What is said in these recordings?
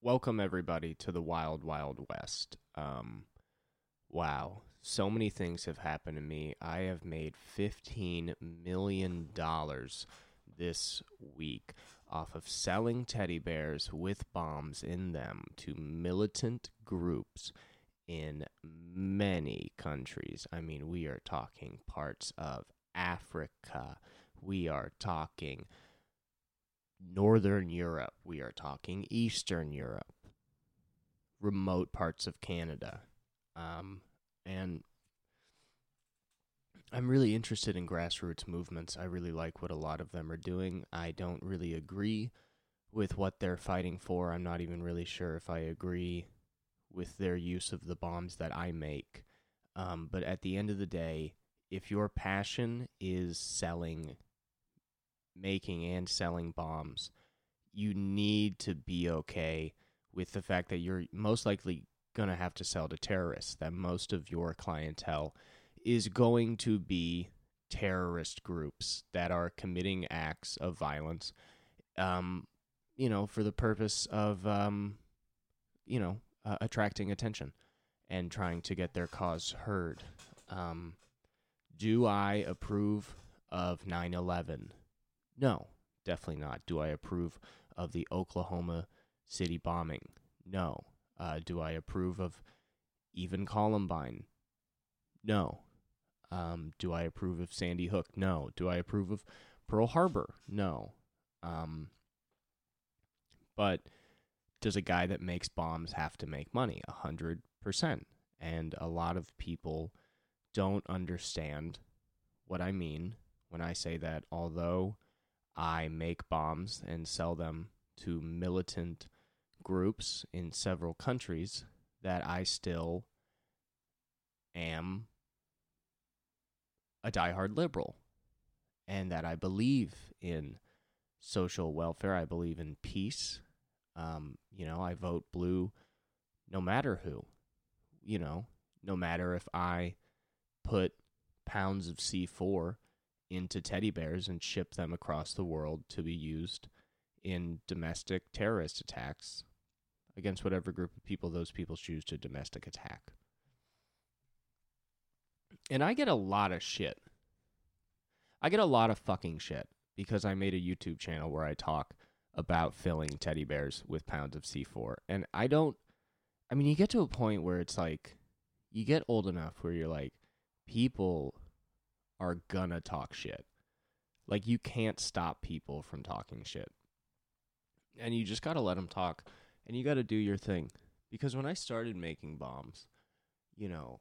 welcome everybody to the wild, wild west. Um, wow, so many things have happened to me. I have made fifteen million dollars this week off of selling teddy bears with bombs in them to militant groups in many countries. I mean, we are talking parts of Africa. We are talking Northern Europe. We are talking Eastern Europe, remote parts of Canada. Um, and I'm really interested in grassroots movements. I really like what a lot of them are doing. I don't really agree with what they're fighting for. I'm not even really sure if I agree with their use of the bombs that I make. Um, but at the end of the day, if your passion is selling, making, and selling bombs, you need to be okay with the fact that you're most likely going to have to sell to terrorists, that most of your clientele is going to be terrorist groups that are committing acts of violence, um, you know, for the purpose of, um, you know, uh, attracting attention and trying to get their cause heard. Um, do I approve of 9 11? No, definitely not. Do I approve of the Oklahoma City bombing? No. Uh, do I approve of even Columbine? No. Um, do I approve of Sandy Hook? No. Do I approve of Pearl Harbor? No. Um, but does a guy that makes bombs have to make money? A hundred percent. And a lot of people don't understand what I mean when I say that although I make bombs and sell them to militant groups in several countries, that I still am a diehard liberal and that I believe in social welfare. I believe in peace. Um, you know, I vote blue no matter who. You know, no matter if I put pounds of C4 into teddy bears and ship them across the world to be used in domestic terrorist attacks against whatever group of people those people choose to domestic attack. And I get a lot of shit. I get a lot of fucking shit because I made a YouTube channel where I talk about filling teddy bears with pounds of C4. And I don't, I mean, you get to a point where it's like, you get old enough where you're like, people are gonna talk shit. Like, you can't stop people from talking shit. And you just gotta let them talk. And you gotta do your thing. Because when I started making bombs, you know,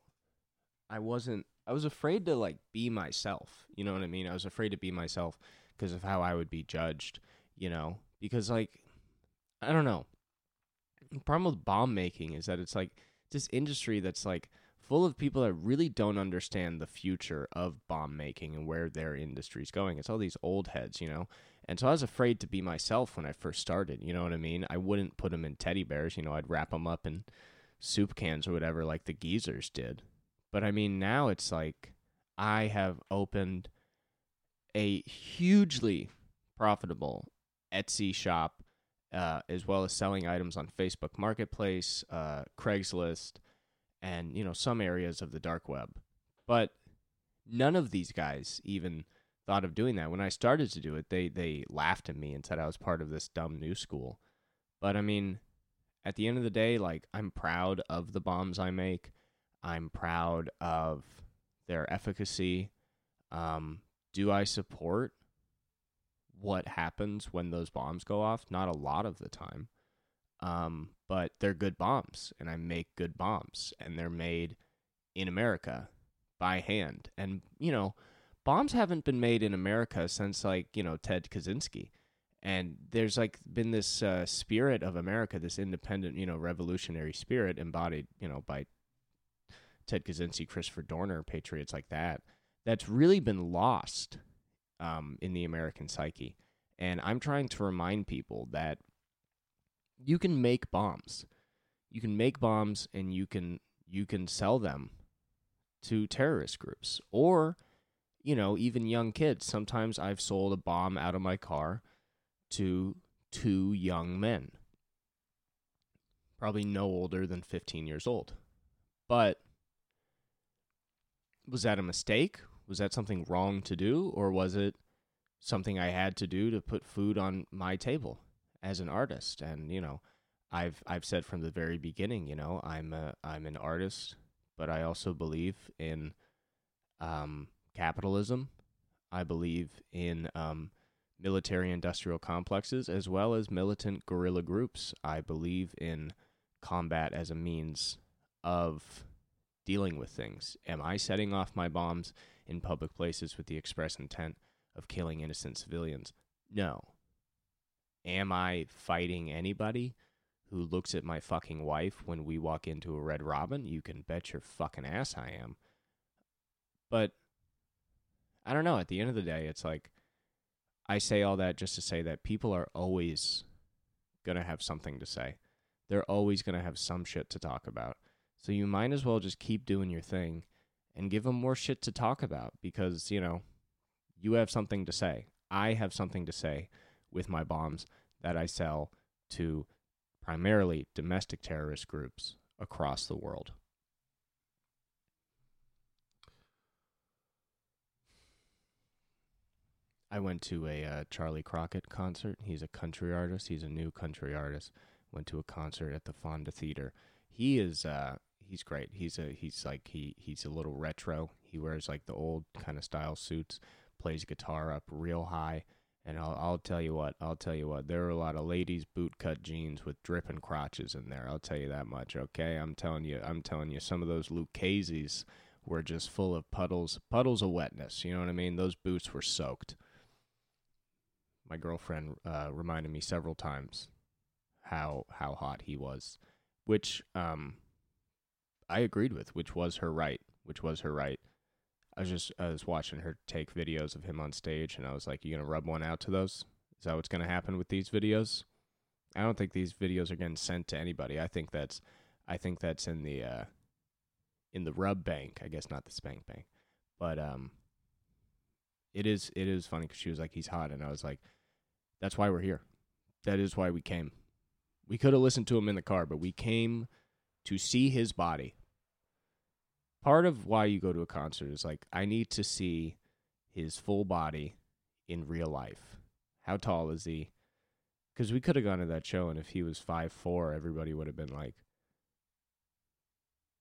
I wasn't, I was afraid to like be myself. You know what I mean? I was afraid to be myself because of how I would be judged, you know? Because, like, I don't know. The problem with bomb making is that it's like this industry that's like full of people that really don't understand the future of bomb making and where their industry's going. It's all these old heads, you know? And so I was afraid to be myself when I first started, you know what I mean? I wouldn't put them in teddy bears, you know, I'd wrap them up in soup cans or whatever like the geezers did. But I mean, now it's like I have opened a hugely profitable Etsy shop, uh, as well as selling items on Facebook Marketplace, uh, Craigslist, and you know some areas of the dark web. But none of these guys even thought of doing that. When I started to do it, they they laughed at me and said I was part of this dumb new school. But I mean, at the end of the day, like I'm proud of the bombs I make. I'm proud of their efficacy. Um, do I support what happens when those bombs go off? Not a lot of the time. Um, but they're good bombs, and I make good bombs, and they're made in America by hand. And, you know, bombs haven't been made in America since, like, you know, Ted Kaczynski. And there's like been this uh, spirit of America, this independent, you know, revolutionary spirit embodied, you know, by Ted Kaczynski, Christopher Dorner, patriots like that, that's really been lost um, in the American psyche. And I'm trying to remind people that you can make bombs. You can make bombs and you can you can sell them to terrorist groups or you know, even young kids. Sometimes I've sold a bomb out of my car to two young men. probably no older than 15 years old. But was that a mistake? Was that something wrong to do? Or was it something I had to do to put food on my table as an artist? And, you know, I've I've said from the very beginning, you know, I'm a I'm an artist, but I also believe in um, capitalism. I believe in um, military industrial complexes as well as militant guerrilla groups. I believe in combat as a means of dealing with things. Am I setting off my bombs in public places with the express intent of killing innocent civilians? No. Am I fighting anybody who looks at my fucking wife when we walk into a Red Robin? You can bet your fucking ass I am. But I don't know. At the end of the day, it's like I say all that just to say that people are always going to have something to say. They're always going to have some shit to talk about. So you might as well just keep doing your thing and give them more shit to talk about because, you know, you have something to say. I have something to say with my bombs that I sell to primarily domestic terrorist groups across the world. I went to a uh, Charley Crockett concert. He's a country artist. He's a new country artist. Went to a concert at the Fonda Theater. He is uh, he's great. He's a he's like he he's a little retro. He wears like the old kind of style suits. Plays guitar up real high. And I'll I'll tell you what I'll tell you what there are a lot of ladies bootcut jeans with dripping crotches in there. I'll tell you that much. Okay, I'm telling you I'm telling you some of those Lucchese's were just full of puddles puddles of wetness. You know what I mean? Those boots were soaked my girlfriend uh, reminded me several times how how hot he was, which um, I agreed with, which was her right, which was her right. I was just I was watching her take videos of him on stage, and I was like, "You gonna rub one out to those? Is that what's gonna happen with these videos?" I don't think these videos are getting sent to anybody. I think that's I think that's in the uh, in the rub bank. I guess not the spank bank, but um, it is it is funny because she was like, "He's hot," and I was like that's why we're here. That is why we came. We could have listened to him in the car, but we came to see his body. Part of why you go to a concert is like, I need to see his full body in real life. How tall is he? Because we could have gone to that show, and if he was five four, everybody would have been like,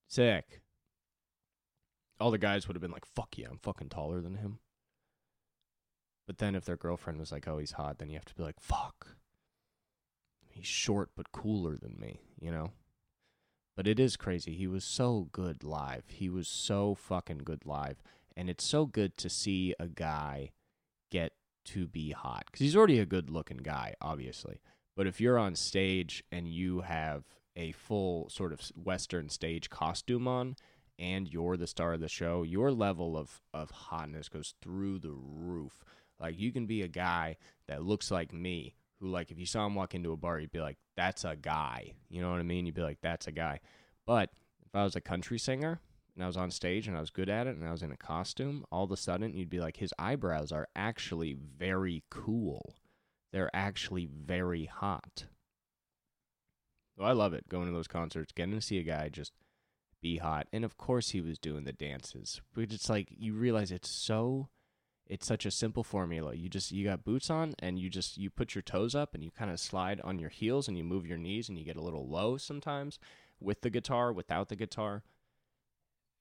sick. All the guys would have been like, fuck yeah, I'm fucking taller than him. But then if their girlfriend was like, "Oh, he's hot," then you have to be like, "Fuck." He's short but cooler than me, you know? But it is crazy. He was so good live. He was so fucking good live. And it's so good to see a guy get to be hot. Because he's already a good looking guy, obviously. But if you're on stage and you have a full sort of Western stage costume on and you're the star of the show, your level of, of hotness goes through the roof. Like you can be a guy that looks like me, who like if you saw him walk into a bar, you'd be like, "That's a guy." You know what I mean? You'd be like, "That's a guy." But if I was a country singer and I was on stage and I was good at it and I was in a costume, all of a sudden you'd be like, his eyebrows are actually very cool. They're actually very hot. So I love it going to those concerts, getting to see a guy just be hot. And of course he was doing the dances. But it's like you realize it's so it's such a simple formula. You just you got boots on and you just you put your toes up and you kind of slide on your heels and you move your knees and you get a little low sometimes with the guitar, without the guitar.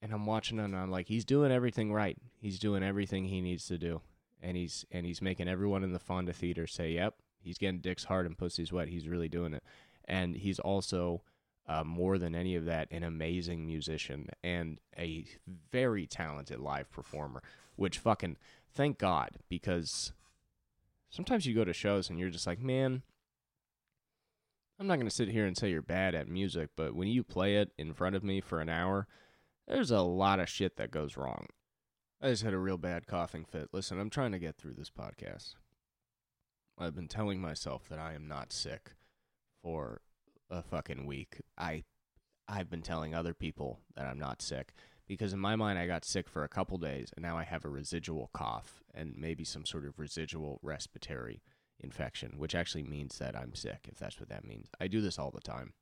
And I'm watching and I'm like he's doing everything right. He's doing everything he needs to do. And he's and he's making everyone in the Fonda Theater say, "Yep, he's getting dicks hard and pussy's wet. He's really doing it." And he's also uh, more than any of that, an amazing musician and a very talented live performer. Which fucking thank God because sometimes you go to shows and you're just like, man, I'm not going to sit here and say you're bad at music, but when you play it in front of me for an hour, there's a lot of shit that goes wrong. I just had a real bad coughing fit. Listen, I'm trying to get through this podcast. I've been telling myself that I am not sick for a fucking week. I I've been telling other people that I'm not sick because in my mind I got sick for a couple days and now I have a residual cough and maybe some sort of residual respiratory infection, which actually means that I'm sick if that's what that means. I do this all the time.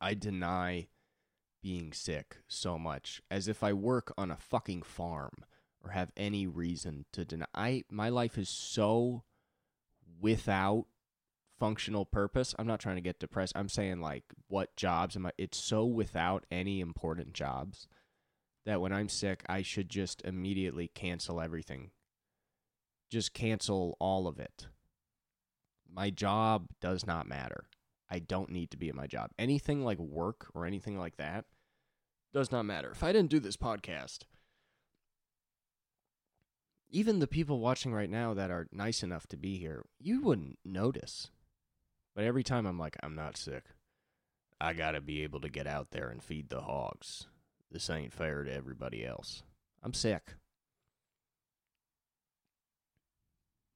I deny being sick so much as if I work on a fucking farm or have any reason to deny. I, my life is so without functional purpose. I'm not trying to get depressed. I'm saying like what jobs am I? It's so without any important jobs that when I'm sick, I should just immediately cancel everything. Just cancel all of it. My job does not matter. I don't need to be at my job. Anything like work or anything like that does not matter. If I didn't do this podcast, even the people watching right now that are nice enough to be here, you wouldn't notice. But every time I'm like, I'm not sick. I got to be able to get out there and feed the hogs. This ain't fair to everybody else. I'm sick.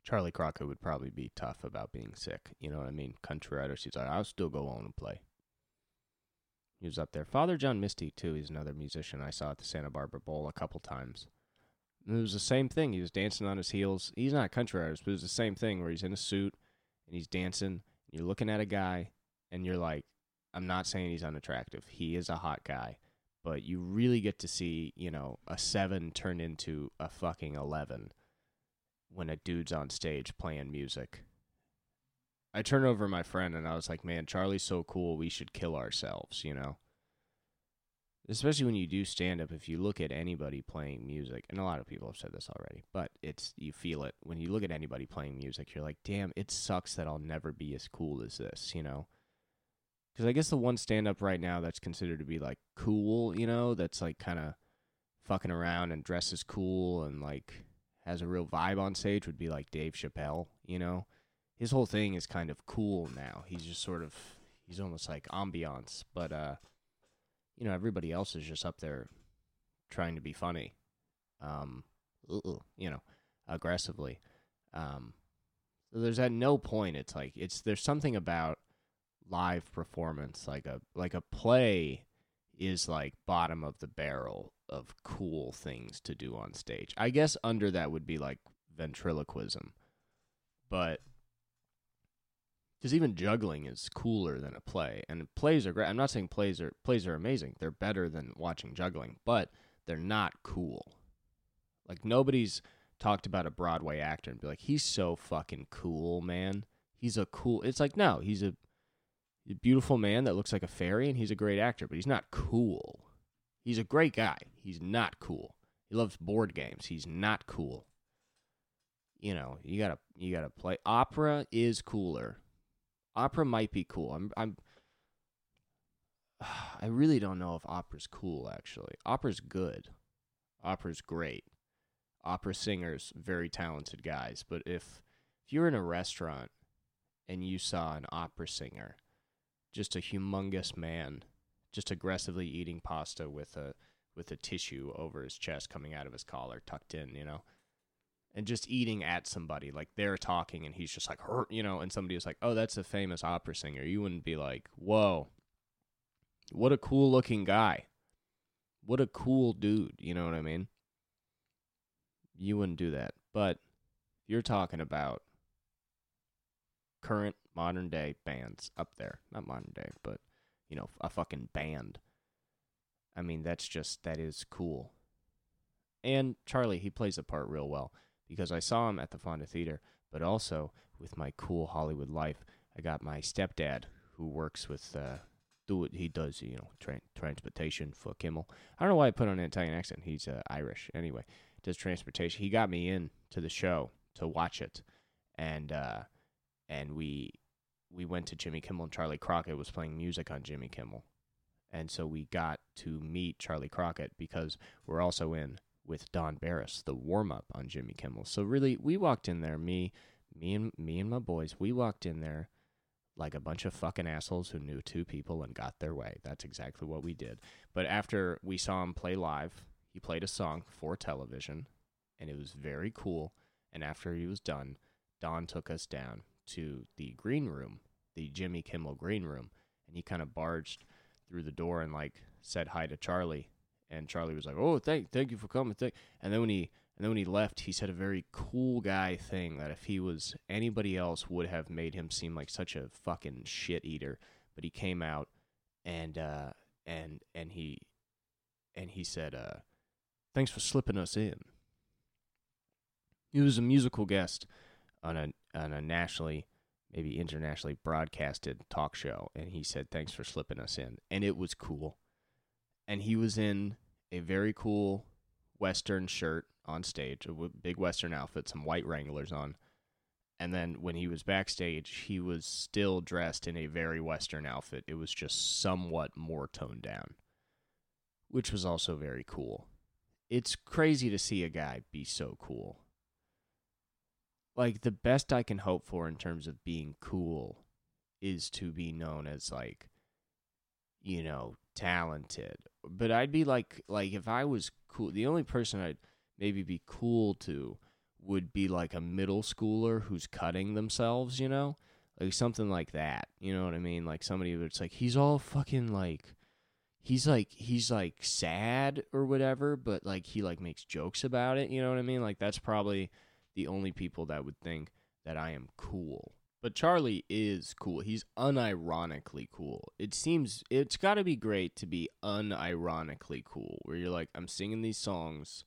Charley Crockett would probably be tough about being sick. You know what I mean? Country writers, he's like, I'll still go on and play. He was up there. Father John Misty, too, he's another musician I saw at the Santa Barbara Bowl a couple times. And it was the same thing. He was dancing on his heels. He's not a country artist, but it was the same thing where he's in a suit and he's dancing. And you're looking at a guy and you're like, I'm not saying he's unattractive. He is a hot guy. But you really get to see, you know, a seven turn into a fucking 11 when a dude's on stage playing music. I turned over my friend and I was like, man, Charley's so cool. We should kill ourselves, you know? Especially when you do stand up, if you look at anybody playing music, and a lot of people have said this already, but it's, you feel it. When you look at anybody playing music, you're like, damn, it sucks that I'll never be as cool as this, you know? Because I guess the one stand up right now that's considered to be like cool, you know, that's like kind of fucking around and dresses cool and like has a real vibe on stage would be like Dave Chappelle, you know? His whole thing is kind of cool now. He's just sort of he's almost like ambiance, but uh you know, everybody else is just up there trying to be funny. Um you know, aggressively. Um so there's at no point it's like it's there's something about live performance like a like a play is like bottom of the barrel of cool things to do on stage. I guess under that would be like ventriloquism. But because even juggling is cooler than a play, and plays are great. I'm not saying plays are plays are amazing. They're better than watching juggling, but they're not cool. Like nobody's talked about a Broadway actor and be like, he's so fucking cool, man. He's a cool. It's like no, he's a, a beautiful man that looks like a fairy, and he's a great actor, but he's not cool. He's a great guy. He's not cool. He loves board games. He's not cool. You know, you gotta you gotta play. Opera is cooler. Opera might be cool. I'm I'm I really don't know if opera's cool actually. Opera's good. Opera's great. Opera singers, very talented guys. But if if you're in a restaurant and you saw an opera singer, just a humongous man just aggressively eating pasta with a with a tissue over his chest coming out of his collar tucked in, you know. And just eating at somebody like they're talking and he's just like, you know, and somebody was like, "Oh, that's a famous opera singer." You wouldn't be like, "Whoa. What a cool looking guy. What a cool dude." You know what I mean? You wouldn't do that. But you're talking about current modern day bands up there. Not modern day, but you know, a fucking band. I mean, that's just that is cool. And Charley, he plays the part real well because I saw him at the Fonda Theater, but also with my cool Hollywood life, I got my stepdad who works with uh do what he does, you know, tra- transportation for Kimmel. I don't know why I put on an Italian accent. He's uh, Irish anyway. Does transportation. He got me in to the show to watch it, and uh, and we we went to Jimmy Kimmel and Charley Crockett was playing music on Jimmy Kimmel. And so we got to meet Charley Crockett because we're also in with Don Barris, the warm up on Jimmy Kimmel. So really we walked in there, me me and me and my boys, we walked in there like a bunch of fucking assholes who knew two people and got their way. That's exactly what we did. But after we saw him play live, he played a song for television and it was very cool. And after he was done, Don took us down to the green room, the Jimmy Kimmel green room, and he kind of barged through the door and like said hi to Charley, and Charley was like, "Oh, thank thank you for coming." Thank. And then when he and then when he left, he said a very cool guy thing that if he was anybody else would have made him seem like such a fucking shit eater, but he came out and uh, and and he and he said, uh, "Thanks for slipping us in." He was a musical guest on a on a nationally, maybe internationally broadcasted talk show, and he said, "Thanks for slipping us in," and it was cool. And he was in a very cool Western shirt on stage, a big Western outfit, some white Wranglers on. And then when he was backstage, he was still dressed in a very Western outfit. It was just somewhat more toned down, which was also very cool. It's crazy to see a guy be so cool. Like, the best I can hope for in terms of being cool is to be known as, like, you know, talented. But I'd be like, like, if I was cool, the only person I'd maybe be cool to would be like a middle schooler who's cutting themselves, you know? Like something like that. You know what I mean? Like somebody that's like he's all fucking like he's like he's like sad or whatever, but like he like makes jokes about it, you know what I mean? Like that's probably the only people that would think that I am cool. But Charley is cool. He's unironically cool. It seems it's got to be great to be unironically cool where you're like I'm singing these songs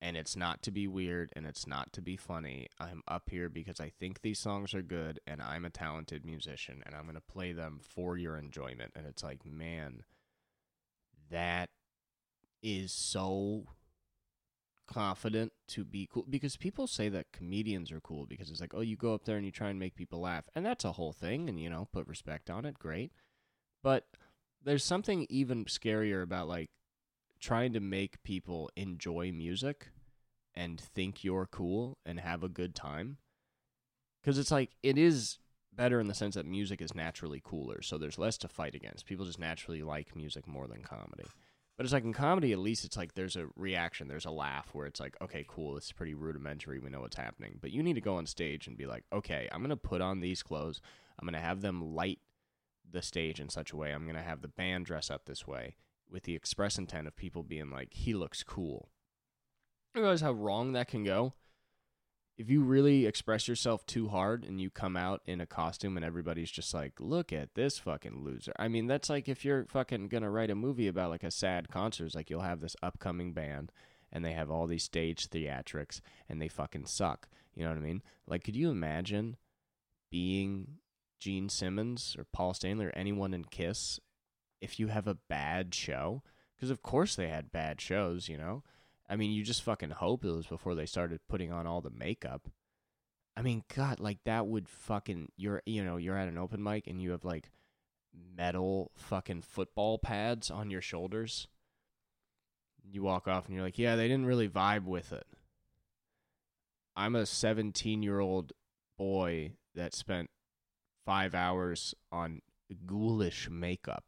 and it's not to be weird and it's not to be funny. I'm up here because I think these songs are good and I'm a talented musician and I'm going to play them for your enjoyment. And it's like, man, that is so confident to be cool because people say that comedians are cool because it's like, oh, you go up there and you try and make people laugh. And that's a whole thing and, you know, put respect on it. Great. But there's something even scarier about like trying to make people enjoy music and think you're cool and have a good time. Because it's like, it is better in the sense that music is naturally cooler. So there's less to fight against. People just naturally like music more than comedy. But it's like in comedy, at least it's like there's a reaction, there's a laugh where it's like, okay, cool, this is pretty rudimentary. We know what's happening. But you need to go on stage and be like, okay, I'm going to put on these clothes. I'm going to have them light the stage in such a way. I'm going to have the band dress up this way with the express intent of people being like, he looks cool. You realize how wrong that can go? If you really express yourself too hard and you come out in a costume and everybody's just like, look at this fucking loser. I mean, that's like if you're fucking gonna write a movie about like a sad concert, like you'll have this upcoming band and they have all these stage theatrics and they fucking suck. You know what I mean? Like, could you imagine being Gene Simmons or Paul Stanley or anyone in Kiss if you have a bad show, because of course they had bad shows, you know. I mean, you just fucking hope it was before they started putting on all the makeup. I mean, God, like that would fucking you're you know you're at an open mic and you have like metal fucking football pads on your shoulders. You walk off and you're like, yeah, they didn't really vibe with it. I'm a 17 year old boy that spent five hours on ghoulish makeup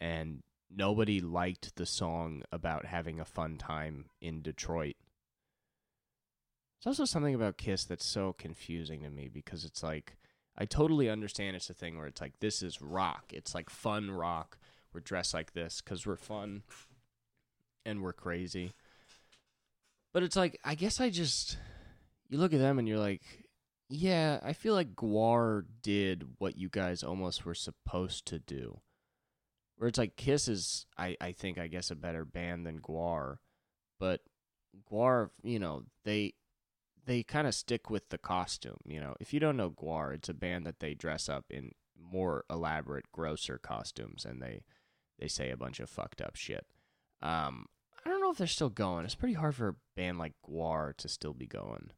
and nobody liked the song about having a fun time in Detroit. There's also something about Kiss that's so confusing to me because it's like I totally understand it's a thing where it's like this is rock. It's like fun rock. We're dressed like this cuz we're fun and we're crazy. But it's like I guess I just you look at them and you're like yeah, I feel like GWAR did what you guys almost were supposed to do where it's like Kiss is, I, I think, I guess, a better band than GWAR, but GWAR, you know, they they kind of stick with the costume. You know, if you don't know GWAR, it's a band that they dress up in more elaborate, grosser costumes, and they they say a bunch of fucked up shit. Um, I don't know if they're still going. It's pretty hard for a band like GWAR to still be going.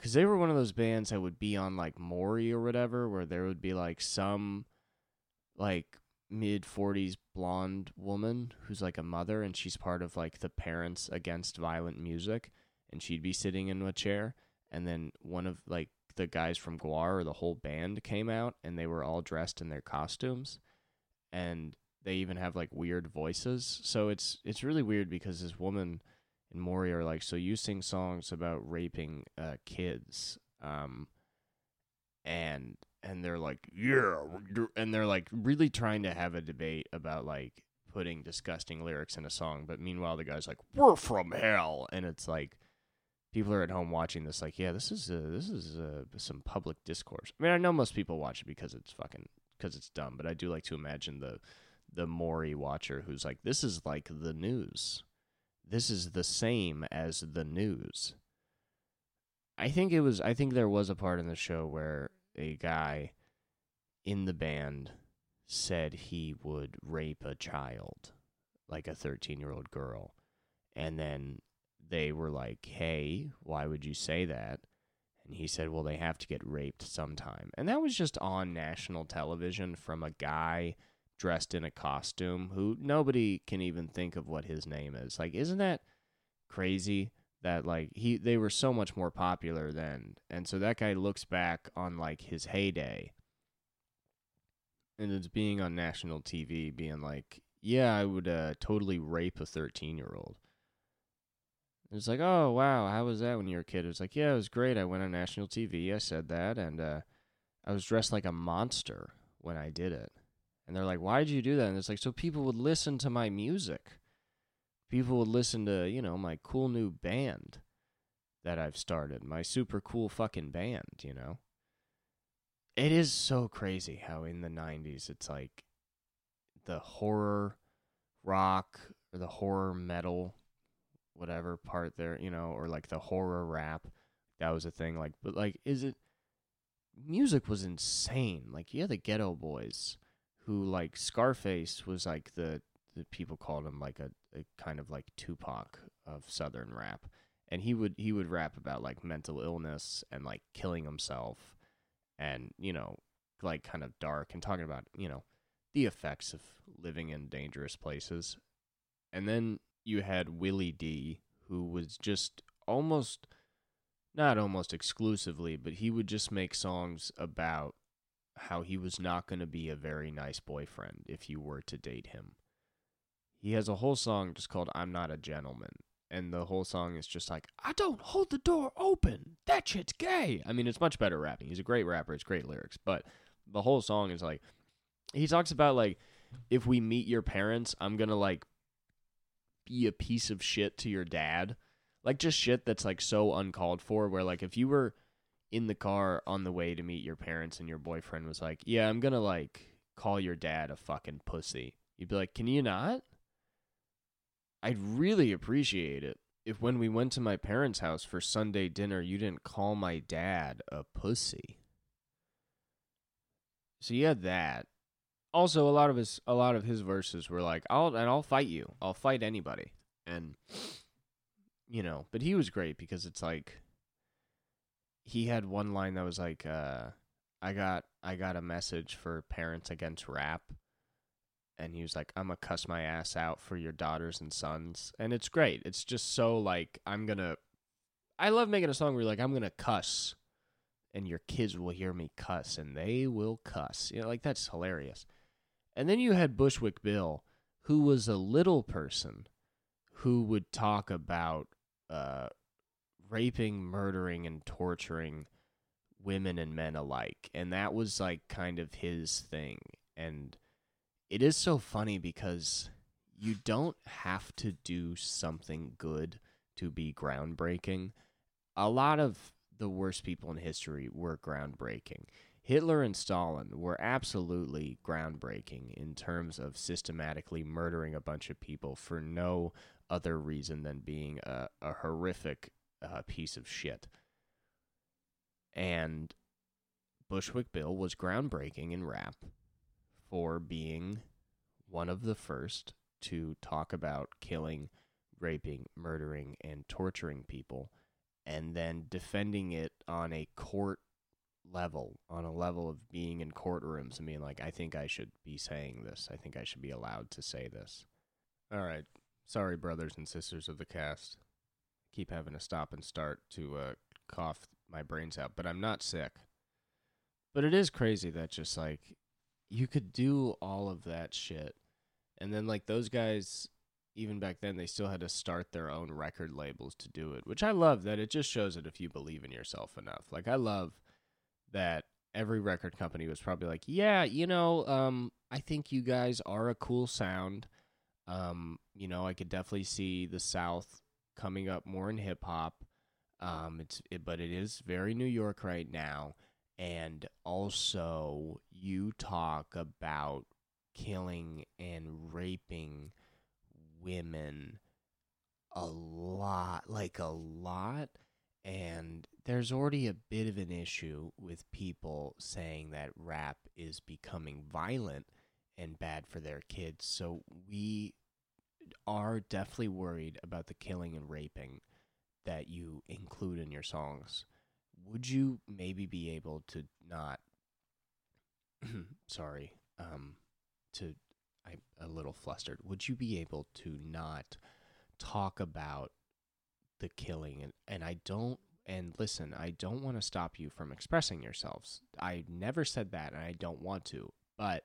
Cause they were one of those bands that would be on like Maury or whatever, where there would be like some like mid 40s blonde woman who's like a mother and she's part of like the parents against violent music and she'd be sitting in a chair and then one of like the guys from GWAR or the whole band came out and they were all dressed in their costumes and they even have like weird voices. So it's it's really weird because this woman and Maury are like so you sing songs about raping uh, kids um and and they're like, yeah, and they're like really trying to have a debate about like putting disgusting lyrics in a song, but meanwhile the guy's like, we're from hell, and it's like people are at home watching this, like, yeah, this is uh, this is uh, some public discourse. I mean, I know most people watch it because it's fucking because it's dumb, but I do like to imagine the the Maury watcher who's like, this is like the news. This is the same as the news. I think it was. I think there was a part in the show where a guy in the band said he would rape a child, like a 13 year old girl. And then they were like, hey, why would you say that? And he said, well, they have to get raped sometime. And that was just on national television from a guy dressed in a costume who nobody can even think of what his name is. Like, isn't that crazy? That like he they were so much more popular then. And so that guy looks back on like his heyday and it's being on national TV, being like, "Yeah, I would uh, totally rape a thirteen-year-old." It's like, "Oh wow, how was that when you were a kid?" It's like, "Yeah, it was great. I went on national TV. I said that, and uh, I was dressed like a monster when I did it." And they're like, "Why did you do that?" And it's like, "So people would listen to my music. People would listen to you know my cool new band." That I've started, my super cool fucking band, you know? it is so crazy how in the 90s it's like the horror rock or the horror metal whatever part there you know or like the horror rap that was a thing like but like is it music was insane like you had the Geto Boys who like scarface was like the the people called him like a, a kind of like tupac of southern rap. And he would he would rap about like mental illness and like killing himself and you know like kind of dark and talking about you know the effects of living in dangerous places. And then you had willie d who was just almost not almost exclusively but he would just make songs about how he was not going to be a very nice boyfriend if you were to date him he has a whole song just called i'm not a gentleman and the whole song is just like, I don't hold the door open. That shit's gay. I mean, it's much better rapping. He's a great rapper. It's great lyrics, but the whole song is like, he talks about like, if we meet your parents, I'm gonna like be a piece of shit to your dad. Like just shit that's like so uncalled for. Where like if you were in the car on the way to meet your parents and your boyfriend was like, Yeah, I'm gonna like call your dad a fucking pussy. You'd be like, Can you not? I'd really appreciate it if when we went to my parents' house for Sunday dinner, you didn't call my dad a pussy. So you had that. Also, a lot of his a lot of his verses were like, "I'll and I'll fight you. I'll fight anybody." And you know, but he was great because it's like he had one line that was like, uh, "I got I got a message for parents against rap." And he was like, "I'm gonna cuss my ass out for your daughters and sons," and it's great. It's just so like I'm gonna. I love making a song where you're like I'm gonna cuss, and your kids will hear me cuss, and they will cuss. You know, like that's hilarious. And then you had Bushwick Bill, who was a little person, who would talk about uh, raping, murdering, and torturing women and men alike, and that was like kind of his thing, and it is so funny because you don't have to do something good to be groundbreaking. A lot of the worst people in history were groundbreaking. Hitler and Stalin were absolutely groundbreaking in terms of systematically murdering a bunch of people for no other reason than being a, a horrific uh, piece of shit. And Bushwick Bill was groundbreaking in rap for being one of the first to talk about killing, raping, murdering, and torturing people, and then defending it on a court level, on a level of being in courtrooms and being like, I think I should be saying this. I think I should be allowed to say this. All right. Sorry, brothers and sisters of the cast. Keep having to stop and start to uh, cough my brains out, but I'm not sick. But it is crazy that just like you could do all of that shit. And then like those guys even back then they still had to start their own record labels to do it, which I love that it just shows that if you believe in yourself enough. Like I love that every record company was probably like, "Yeah, you know, um I think you guys are a cool sound. Um, you know, I could definitely see the South coming up more in hip hop. Um, it's it, but it is very New York right now, and also you talk about killing and raping women a lot, like a lot. And there's already a bit of an issue with people saying that rap is becoming violent and bad for their kids. So we are definitely worried about the killing and raping that you include in your songs. Would you maybe be able to not sorry, um to I'm a little flustered. Would you be able to not talk about the killing and and I don't and listen, I don't want to stop you from expressing yourselves. I never said that and I don't want to. But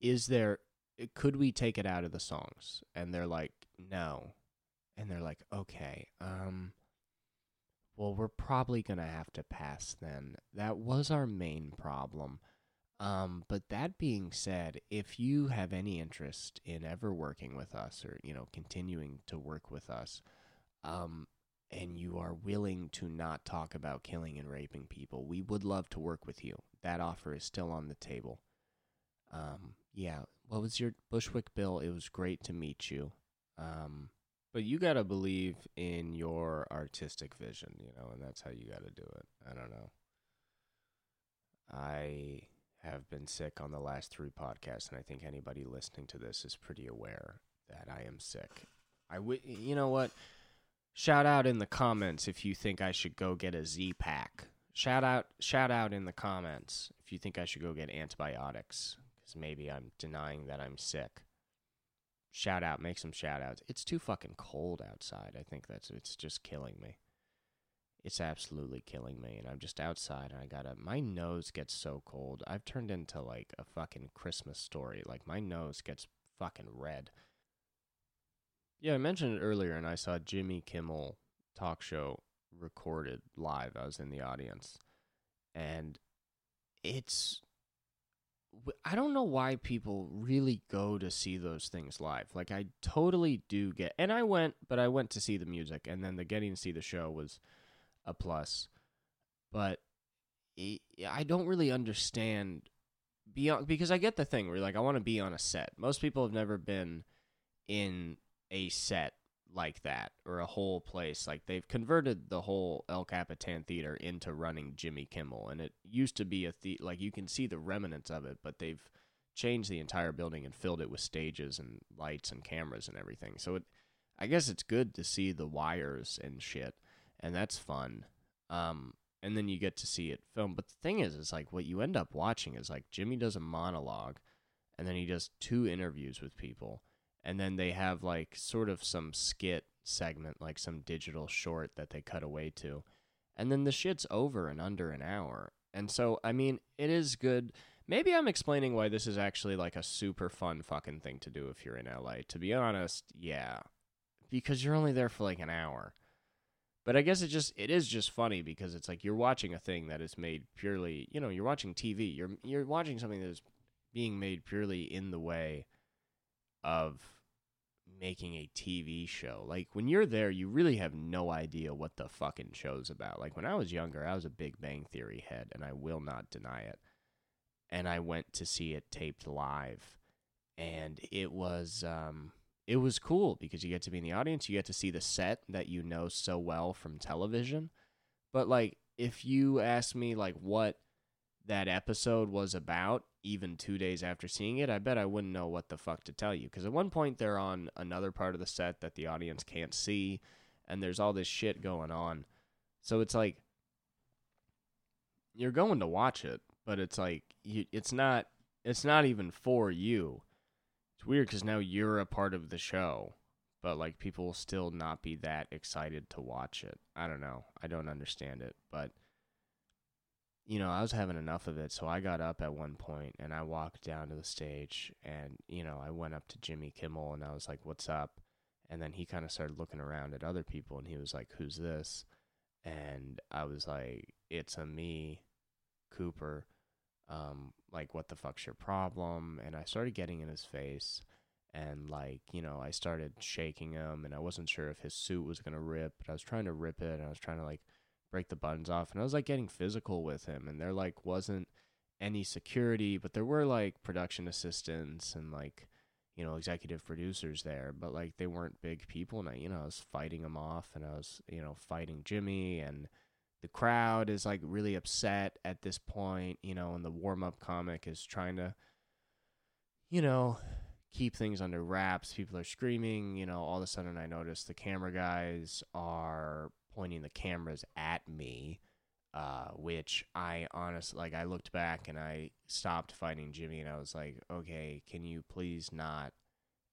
is there could we take it out of the songs? And they're like, "No." And they're like, "Okay. Um well, we're probably going to have to pass then. That was our main problem. Um, but that being said, if you have any interest in ever working with us or, you know, continuing to work with us, um, and you are willing to not talk about killing and raping people, we would love to work with you. That offer is still on the table. Um, yeah. What was your Bushwick Bill? It was great to meet you. Um, but you got to believe in your artistic vision, you know, and that's how you got to do it. I don't know. I have been sick on the last three podcasts, and I think anybody listening to this is pretty aware that I am sick. I w- you know what? Shout out in the comments if you think I should go get a Z pack. Shout out, shout out in the comments if you think I should go get antibiotics because maybe I'm denying that I'm sick. Shout out, make some shout outs. It's too fucking cold outside. I think that's it's just killing me. It's absolutely killing me, and I'm just outside, and I gotta. My nose gets so cold. I've turned into like a fucking Christmas story. Like my nose gets fucking red. Yeah, I mentioned it earlier, and I saw Jimmy Kimmel talk show recorded live. I was in the audience, and it's. I don't know why people really go to see those things live. Like I totally do get, and I went, but I went to see the music, and then the getting to see the show was a plus. But I don't really understand beyond because I get the thing where like I want to be on a set. Most people have never been in a set like that or a whole place like they've converted the whole El Capitan theater into running Jimmy Kimmel and it used to be a the like you can see the remnants of it but they've changed the entire building and filled it with stages and lights and cameras and everything. So it I guess it's good to see the wires and shit and that's fun. Um, and then you get to see it filmed. But the thing is, is like what you end up watching is like Jimmy does a monologue, and then he does two interviews with people, and then they have like sort of some skit segment, like some digital short that they cut away to, and then the shit's over in under an hour. And so, I mean, it is good. Maybe I'm explaining why this is actually like a super fun fucking thing to do if you're in LA. To be honest, yeah. Because you're only there for like an hour. But I guess it just it is just funny because it's like you're watching a thing that is made purely, you know, you're watching TV. You're you're watching something that is being made purely in the way of making a TV show. Like when you're there, you really have no idea what the fucking show's about. Like when I was younger, I was a Big Bang Theory head and I will not deny it. And I went to see it taped live and it was um it was cool because you get to be in the audience, you get to see the set that you know so well from television. But like if you ask me like what that episode was about even 2 days after seeing it, I bet I wouldn't know what the fuck to tell you because at one point they're on another part of the set that the audience can't see and there's all this shit going on. So it's like you're going to watch it, but it's like you, it's not it's not even for you it's weird because now you're a part of the show, but like people will still not be that excited to watch it. I don't know. I don't understand it, but you know, I was having enough of it, so I got up at one point and I walked down to the stage and, you know, I went up to Jimmy Kimmel and I was like, "What's up?" And then he kind of started looking around at other people and he was like, "Who's this?" And I was like, "It's a me, Cooper." um, like, what the fuck's your problem? And I started getting in his face. And, like, you know, I started shaking him. And I wasn't sure if his suit was going to rip. But I was trying to rip it. And I was trying to, like, break the buttons off. And I was like getting physical with him, and there like wasn't any security, but there were like production assistants and like you know executive producers there, but like they weren't big people. And I, you know, I was fighting them off, and I was you know fighting Jimmy and the crowd is like really upset at this point, you know, and the warm up comic is trying to, you know, keep things under wraps. People are screaming, you know, all of a sudden I notice the camera guys are pointing the cameras at me, uh, which I honestly, like, I looked back and I stopped fighting Jimmy and I was like, okay, can you please not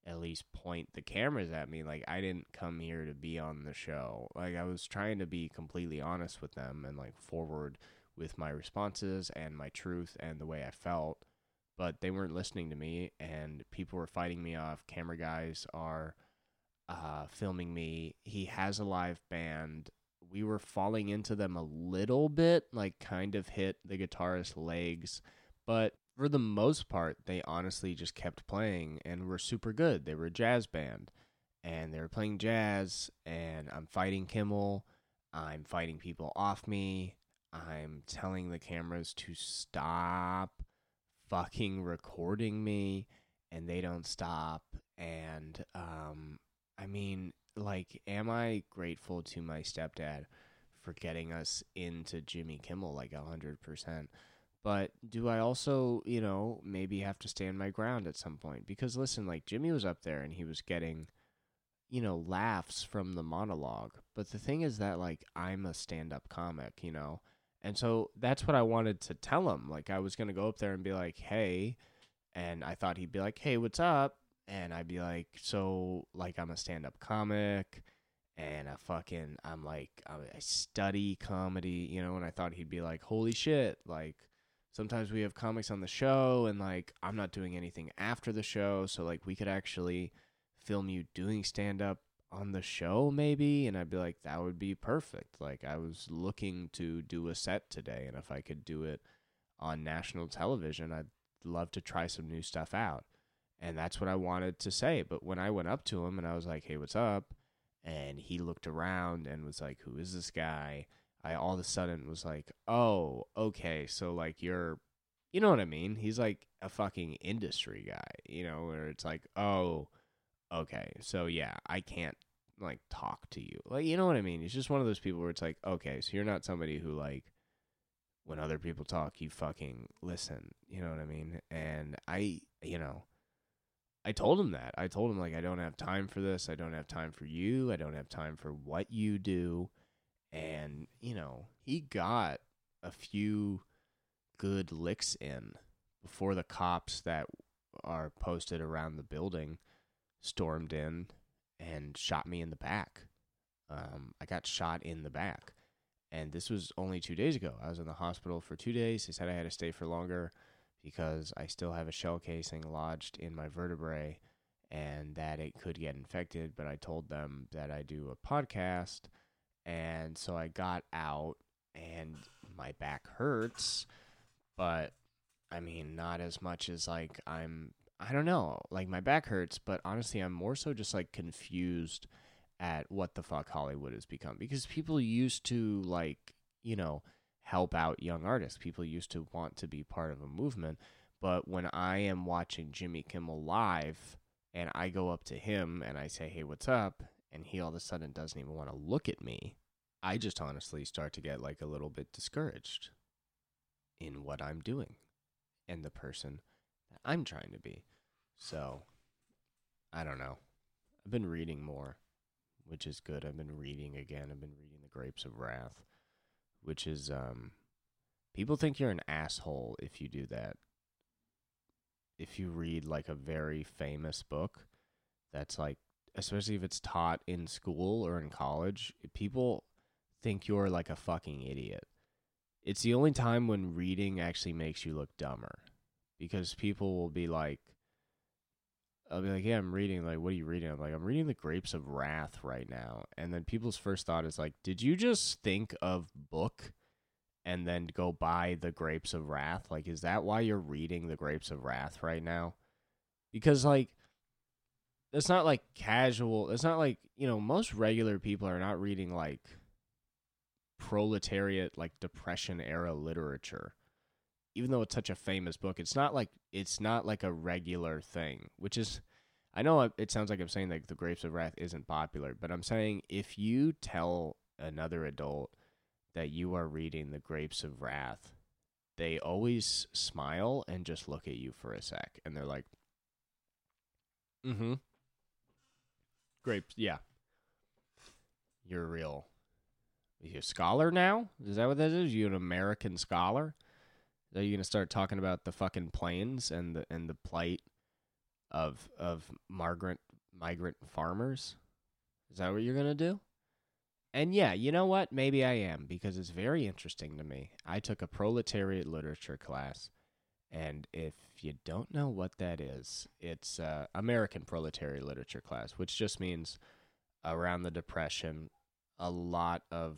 at least point the cameras at me. Like I didn't come here to be on the show. Like I was trying to be completely honest with them and like forward with my responses and my truth and the way I felt. But they weren't listening to me and people were fighting me off. Camera guys are uh, filming me. He has a live band. We were falling into them a little bit, like kind of hit the guitarist's legs, but for the most part, they honestly just kept playing and were super good. They were a jazz band and they were playing jazz, and I'm fighting Kimmel. I'm fighting people off me. I'm telling the cameras to stop fucking recording me, and they don't stop. And, um, I mean, like, am I grateful to my stepdad for getting us into Jimmy Kimmel like a hundred percent? But do I also, you know, maybe have to stand my ground at some point? Because listen, like Jimmy was up there and he was getting, you know, laughs from the monologue. But the thing is that, like, I'm a stand up comic, you know? And so that's what I wanted to tell him. Like, I was going to go up there and be like, hey. And I thought he'd be like, hey, what's up? And I'd be like, so, like, I'm a stand up comic and I fucking, I'm like, I study comedy, you know? And I thought he'd be like, holy shit, like, sometimes we have comics on the show and like I'm not doing anything after the show, so like we could actually film you doing stand up on the show maybe and I'd be like that would be perfect. Like I was looking to do a set today and if I could do it on national television, I'd love to try some new stuff out. And that's what I wanted to say, but when I went up to him and I was like, "Hey, what's up?" and he looked around and was like, "Who is this guy?" I all of a sudden was like, oh, okay, so like you're, you know what I mean? He's like a fucking industry guy, you know, where it's like, oh, okay, so yeah, I can't like talk to you, like you know what I mean? He's just one of those people where it's like, okay, so you're not somebody who like when other people talk, you fucking listen, you know what I mean? And I, you know. I told him that. I told him like I don't have time for this. I don't have time for you. I don't have time for what you do and you know he got a few good licks in before the cops that are posted around the building stormed in and shot me in the back. Um, I got shot in the back, and this was only two days ago. I was in the hospital for two days. They said I had to stay for longer because I still have a shell casing lodged in my vertebrae and that it could get infected. But I told them that I do a podcast and so I got out and my back hurts, but I mean, not as much as like I'm, I don't know, like my back hurts, but honestly, I'm more so just like confused at what the fuck Hollywood has become because people used to like, you know, help out young artists. People used to want to be part of a movement. But when I am watching Jimmy Kimmel live and I go up to him and I say, hey, what's up? and he all of a sudden doesn't even want to look at me, I just honestly start to get like a little bit discouraged in what I'm doing and the person that I'm trying to be. So, I don't know. I've been reading more, which is good. I've been reading again. I've been reading The Grapes of Wrath, which is um people think you're an asshole if you do that. If you read like a very famous book that's like especially if it's taught in school or in college, people think you're like a fucking idiot. It's the only time when reading actually makes you look dumber because people will be like, I'll be like, yeah, I'm reading. Like, what are you reading? I'm like, I'm reading The Grapes of Wrath right now. And then people's first thought is like, did you just think of book and then go buy The Grapes of Wrath? Like, is that why you're reading The Grapes of Wrath right now? Because, like, it's not like casual. It's not like, you know, most regular people are not reading like proletariat like depression era literature even though it's such a famous book it's not like it's not like a regular thing which is i know it sounds like i'm saying like the grapes of wrath isn't popular but i'm saying if you tell another adult that you are reading the grapes of wrath they always smile and just look at you for a sec and they're like mm-hmm grapes yeah you're real you a scholar now? Is that what that is? You an American scholar? Are you gonna start talking about the fucking plains and the and the plight of of migrant migrant farmers? Is that what you're gonna do? And yeah, you know what? Maybe I am because it's very interesting to me. I took a proletariat literature class, and if you don't know what that is, it's uh, American proletariat literature class, which just means around the Depression, a lot of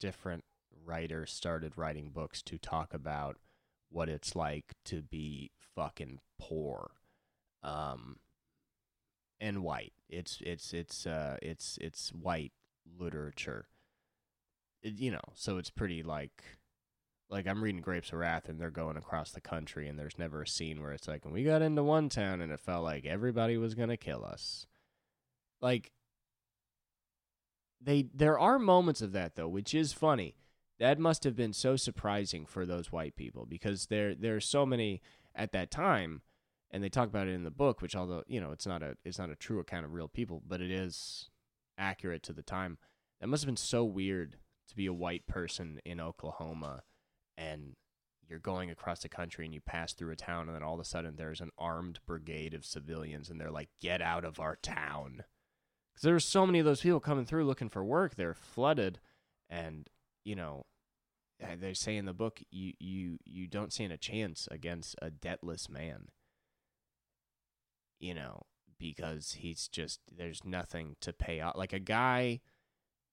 different writers started writing books to talk about what it's like to be fucking poor um and white it's it's it's uh it's it's white literature it, you know so it's pretty like like I'm reading Grapes of Wrath and they're going across the country and there's never a scene where it's like and we got into one town and it felt like everybody was going to kill us. Like they there are moments of that though, which is funny. That must have been so surprising for those white people because there there are so many at that time, and they talk about it in the book. Which although you know it's not a it's not a true account of real people, but it is accurate to the time. That must have been so weird to be a white person in Oklahoma, and you're going across the country and you pass through a town, and then all of a sudden there's an armed brigade of civilians, and they're like, "Get out of our town." because there were so many of those people coming through looking for work. They're flooded, and you know, uh, they say in the book, you you you don't stand a chance against a debtless man. You know, because he's just there's nothing to pay off. Like a guy,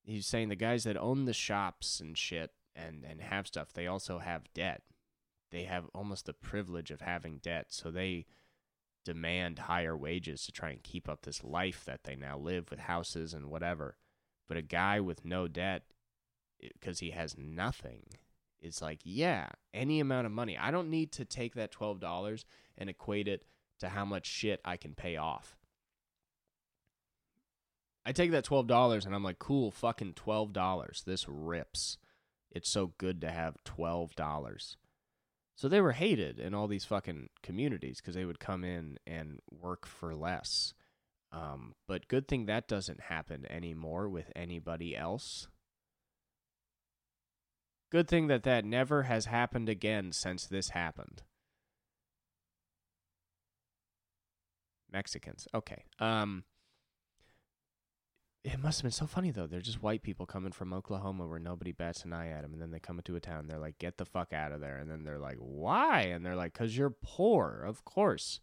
he's saying the guys that own the shops and shit and and have stuff, they also have debt. They have almost the privilege of having debt, so they demand higher wages to try and keep up this life that they now live with houses and whatever. But a guy with no debt because he has nothing it's like, yeah, any amount of money. I don't need to take that $12 and equate it to how much shit I can pay off. I take that $12 and I'm like, cool, fucking $12. This rips. It's so good to have $12. So they were hated in all these fucking communities because they would come in and work for less. Um, but good thing that doesn't happen anymore with anybody else. Good thing that that never has happened again since this happened. Mexicans. Okay. Um it must have been so funny though. They're just white people coming from Oklahoma where nobody bats an eye at them, and then they come into a town. They're like, "Get the fuck out of there!" And then they're like, "Why?" And they're like, "Cause you're poor, of course,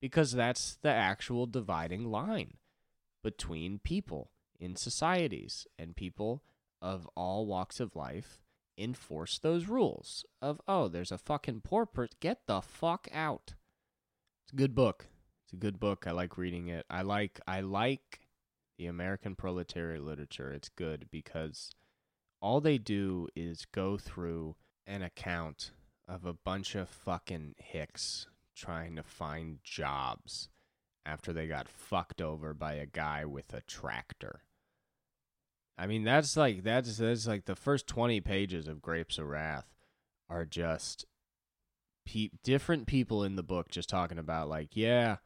because that's the actual dividing line between people in societies, and people of all walks of life enforce those rules of oh, there's a fucking poor person. Get the fuck out. It's a good book. It's a good book. I like reading it. I like. I like the American proletariat literature, it's good because all they do is go through an account of a bunch of fucking hicks trying to find jobs after they got fucked over by a guy with a tractor. I mean, that's like that's that's like the first 20 pages of Grapes of Wrath are just pe- different people in the book just talking about like, yeah,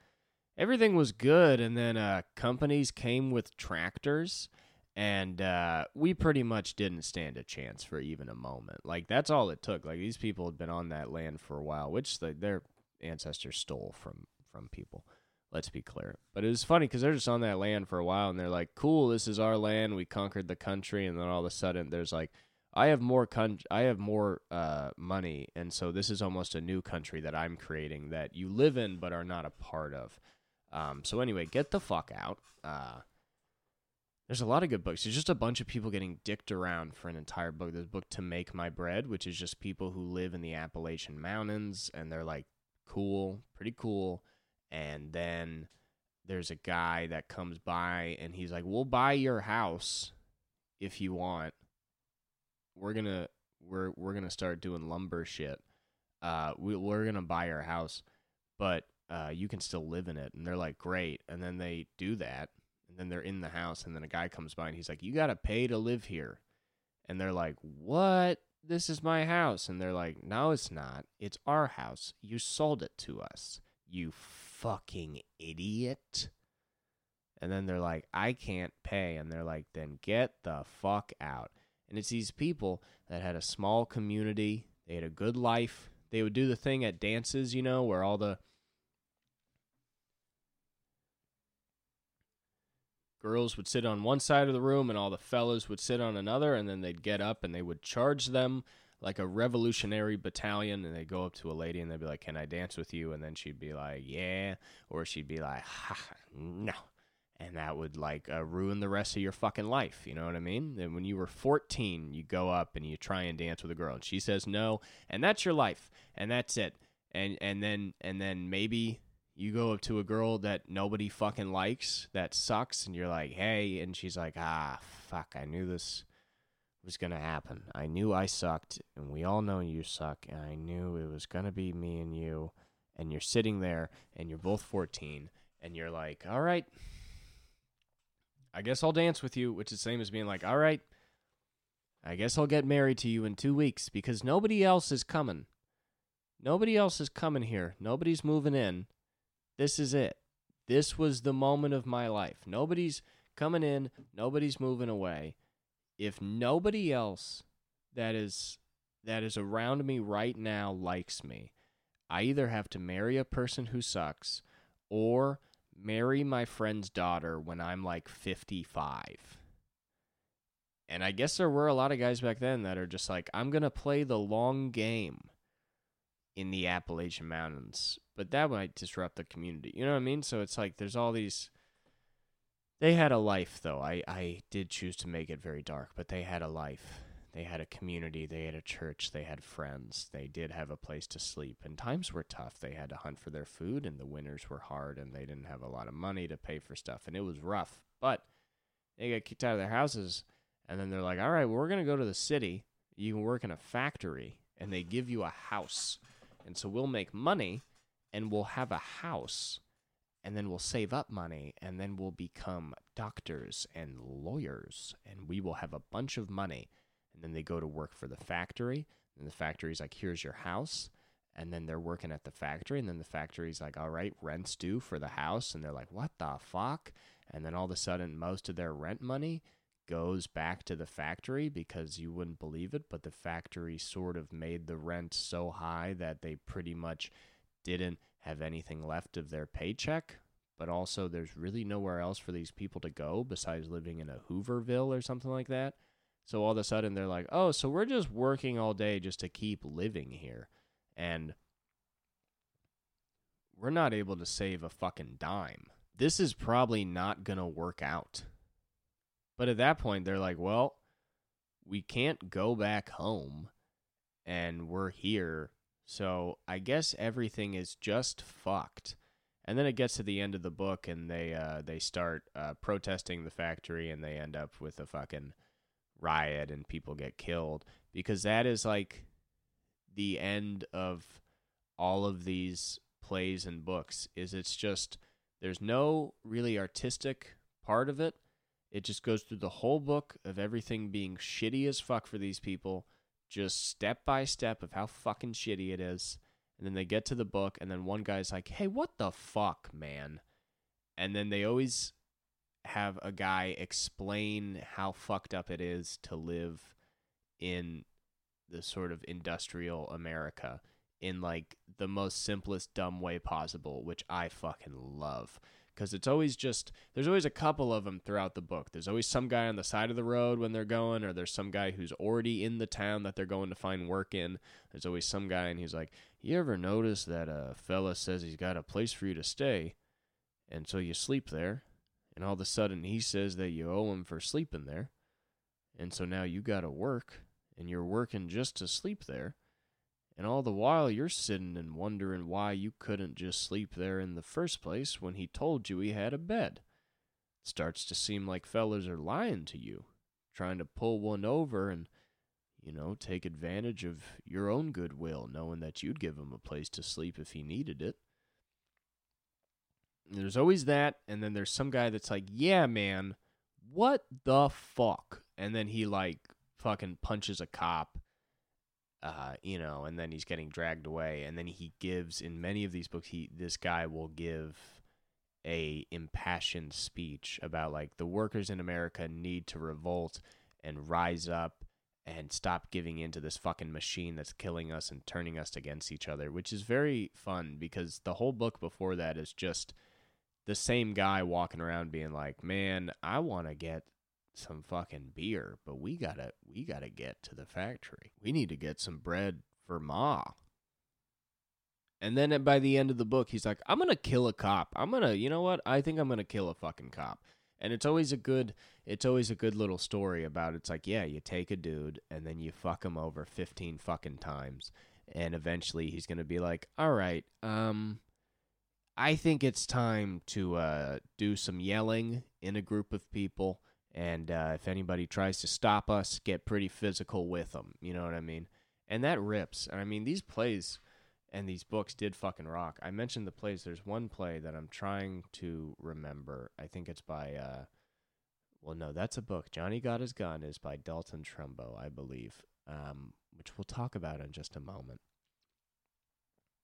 everything was good and then uh, companies came with tractors and uh, we pretty much didn't stand a chance for even a moment. Like that's all it took. Like these people had been on that land for a while which the, their ancestors stole from from people let's be clear but it was funny because they're just on that land for a while and they're like cool this is our land we conquered the country and then all of a sudden there's like I have more con- I have more uh, money, and so this is almost a new country that I'm creating that you live in but are not a part of. Um, so anyway, get the fuck out. Uh, there's a lot of good books. There's just a bunch of people getting dicked around for an entire book. There's a book to make my bread, which is just people who live in the Appalachian Mountains, and they're like cool, pretty cool. And then there's a guy that comes by, and he's like, "We'll buy your house if you want." we're gonna we're we're gonna start doing lumber shit. Uh, we we're gonna buy your house, but uh, you can still live in it." And they're like, "Great!" And then they do that, and then they're in the house, and then a guy comes by and he's like, "You gotta pay to live here," and they're like, "What?" This is my house. And they're like, No, it's not. It's our house. You sold it to us. You fucking idiot. And then they're like, I can't pay. And they're like, then get the fuck out. And it's these people that had a small community. They had a good life. They would do the thing at dances, you know, where all the girls would sit on one side of the room and all the fellas would sit on another. And then they'd get up and they would charge them like a revolutionary battalion and they go up to a lady and they'd be like, Can I dance with you? And then she'd be like, Yeah. Or she'd be like, ha, No. And that would like uh, ruin the rest of your fucking life. You know what I mean? And when you were 14, you go up and you try and dance with a girl and she says no. And that's your life. And that's it. And, and then, and then maybe you go up to a girl that nobody fucking likes that sucks and you're like, Hey. And she's like, Ah, fuck. I knew this was going to happen. I knew I sucked, and we all know you suck, and I knew it was going to be me and you. And you're sitting there, and you're both 14, and you're like, all right, I guess I'll dance with you, which is the same as being like, all right, I guess I'll get married to you in two weeks because nobody else is coming. Nobody else is coming here. Nobody's moving in. This is it. This was the moment of my life. Nobody's coming in. Nobody's moving away if nobody else that is that is around me right now likes me, I either have to marry a person who sucks or marry my friend's daughter when I'm like 55. And I guess there were a lot of guys back then that are just like, I'm going to play the long game in the Appalachian Mountains. But that might disrupt the community. You know what I mean? So it's like there's all these they had a life, though. I, I did choose to make it very dark, but they had a life. They had a community. They had a church. They had friends. They did have a place to sleep. And times were tough. They had to hunt for their food, and the winters were hard, and they didn't have a lot of money to pay for stuff. And it was rough. But they got kicked out of their houses, and then they're like, all right, well, we're going to go to the city. You can work in a factory, and they give you a house. And so we'll make money, and we'll have a house and then we'll save up money and then we'll become doctors and lawyers and we will have a bunch of money. And then they go to work for the factory and the factory's like here's your house. And then they're working at the factory and then the factory's like all right rent's due for the house. And they're like what the fuck? And then all of a sudden most of their rent money goes back to the factory because you wouldn't believe it but the factory sort of made the rent so high that they pretty much didn't have anything left of their paycheck, but also there's really nowhere else for these people to go besides living in a Hooverville or something like that. So all of a sudden they're like, oh, so we're just working all day just to keep living here. And we're not able to save a fucking dime. This is probably not going to work out. But at that point, they're like, well, we can't go back home and we're here so I guess everything is just fucked. And then it gets to the end of the book, and they uh, they start uh, protesting the factory, and they end up with a fucking riot, and people get killed because that is like the end of all of these plays and books. Is it's just there's no really artistic part of it. It just goes through the whole book of everything being shitty as fuck for these people just step by step of how fucking shitty it is. And then they get to the book, and then one guy's like, hey, what the fuck, man? And then they always have a guy explain how fucked up it is to live in the sort of industrial America in like the most simplest dumb way possible, which I fucking love because it's always just there's always a couple of them throughout the book. There's always some guy on the side of the road when they're going, or there's some guy who's already in the town that they're going to find work in. There's always some guy, and he's like, "You ever notice that a fella says he's got a place for you to stay, and so you sleep there, and all of a sudden he says that you owe him for sleeping there, and so now you got to work, and you're working just to sleep there." And all the while you're sitting and wondering why you couldn't just sleep there in the first place when he told you he had a bed. It starts to seem like fellers are lying to you, trying to pull one over and you know, take advantage of your own goodwill, knowing that you'd give him a place to sleep if he needed it. There's always that, and then there's some guy that's like, "Yeah, man, what the fuck?" And then he like fucking punches a cop, uh, you know, and then he's getting dragged away, and then he gives in many of these books, he this guy will give a impassioned speech about like the workers in America need to revolt and rise up and stop giving into this fucking machine that's killing us and turning us against each other, which is very fun because the whole book before that is just the same guy walking around being like, "Man, I want to get some fucking beer, but we got to we got to get to the factory. We need to get some bread for ma." And then by the end of the book, he's like, "I'm to kill a cop. I'm to, you know what? I think I'm to kill a fucking cop." And it's always a good it's always a good little story about it's like, yeah, you take a dude and then you fuck him over 15 fucking times and eventually he's to be like, "All right, um I think it's time to uh, do some yelling in a group of people, and uh, if anybody tries to stop us, get pretty physical with them. You know what I mean? And that rips. And I mean, these plays and these books did fucking rock. I mentioned the plays. There's one play that I'm trying to remember. I think it's by. Uh, well, no, that's a book. Johnny Got His Gun is by Dalton Trumbo, I believe, um, which we'll talk about in just a moment.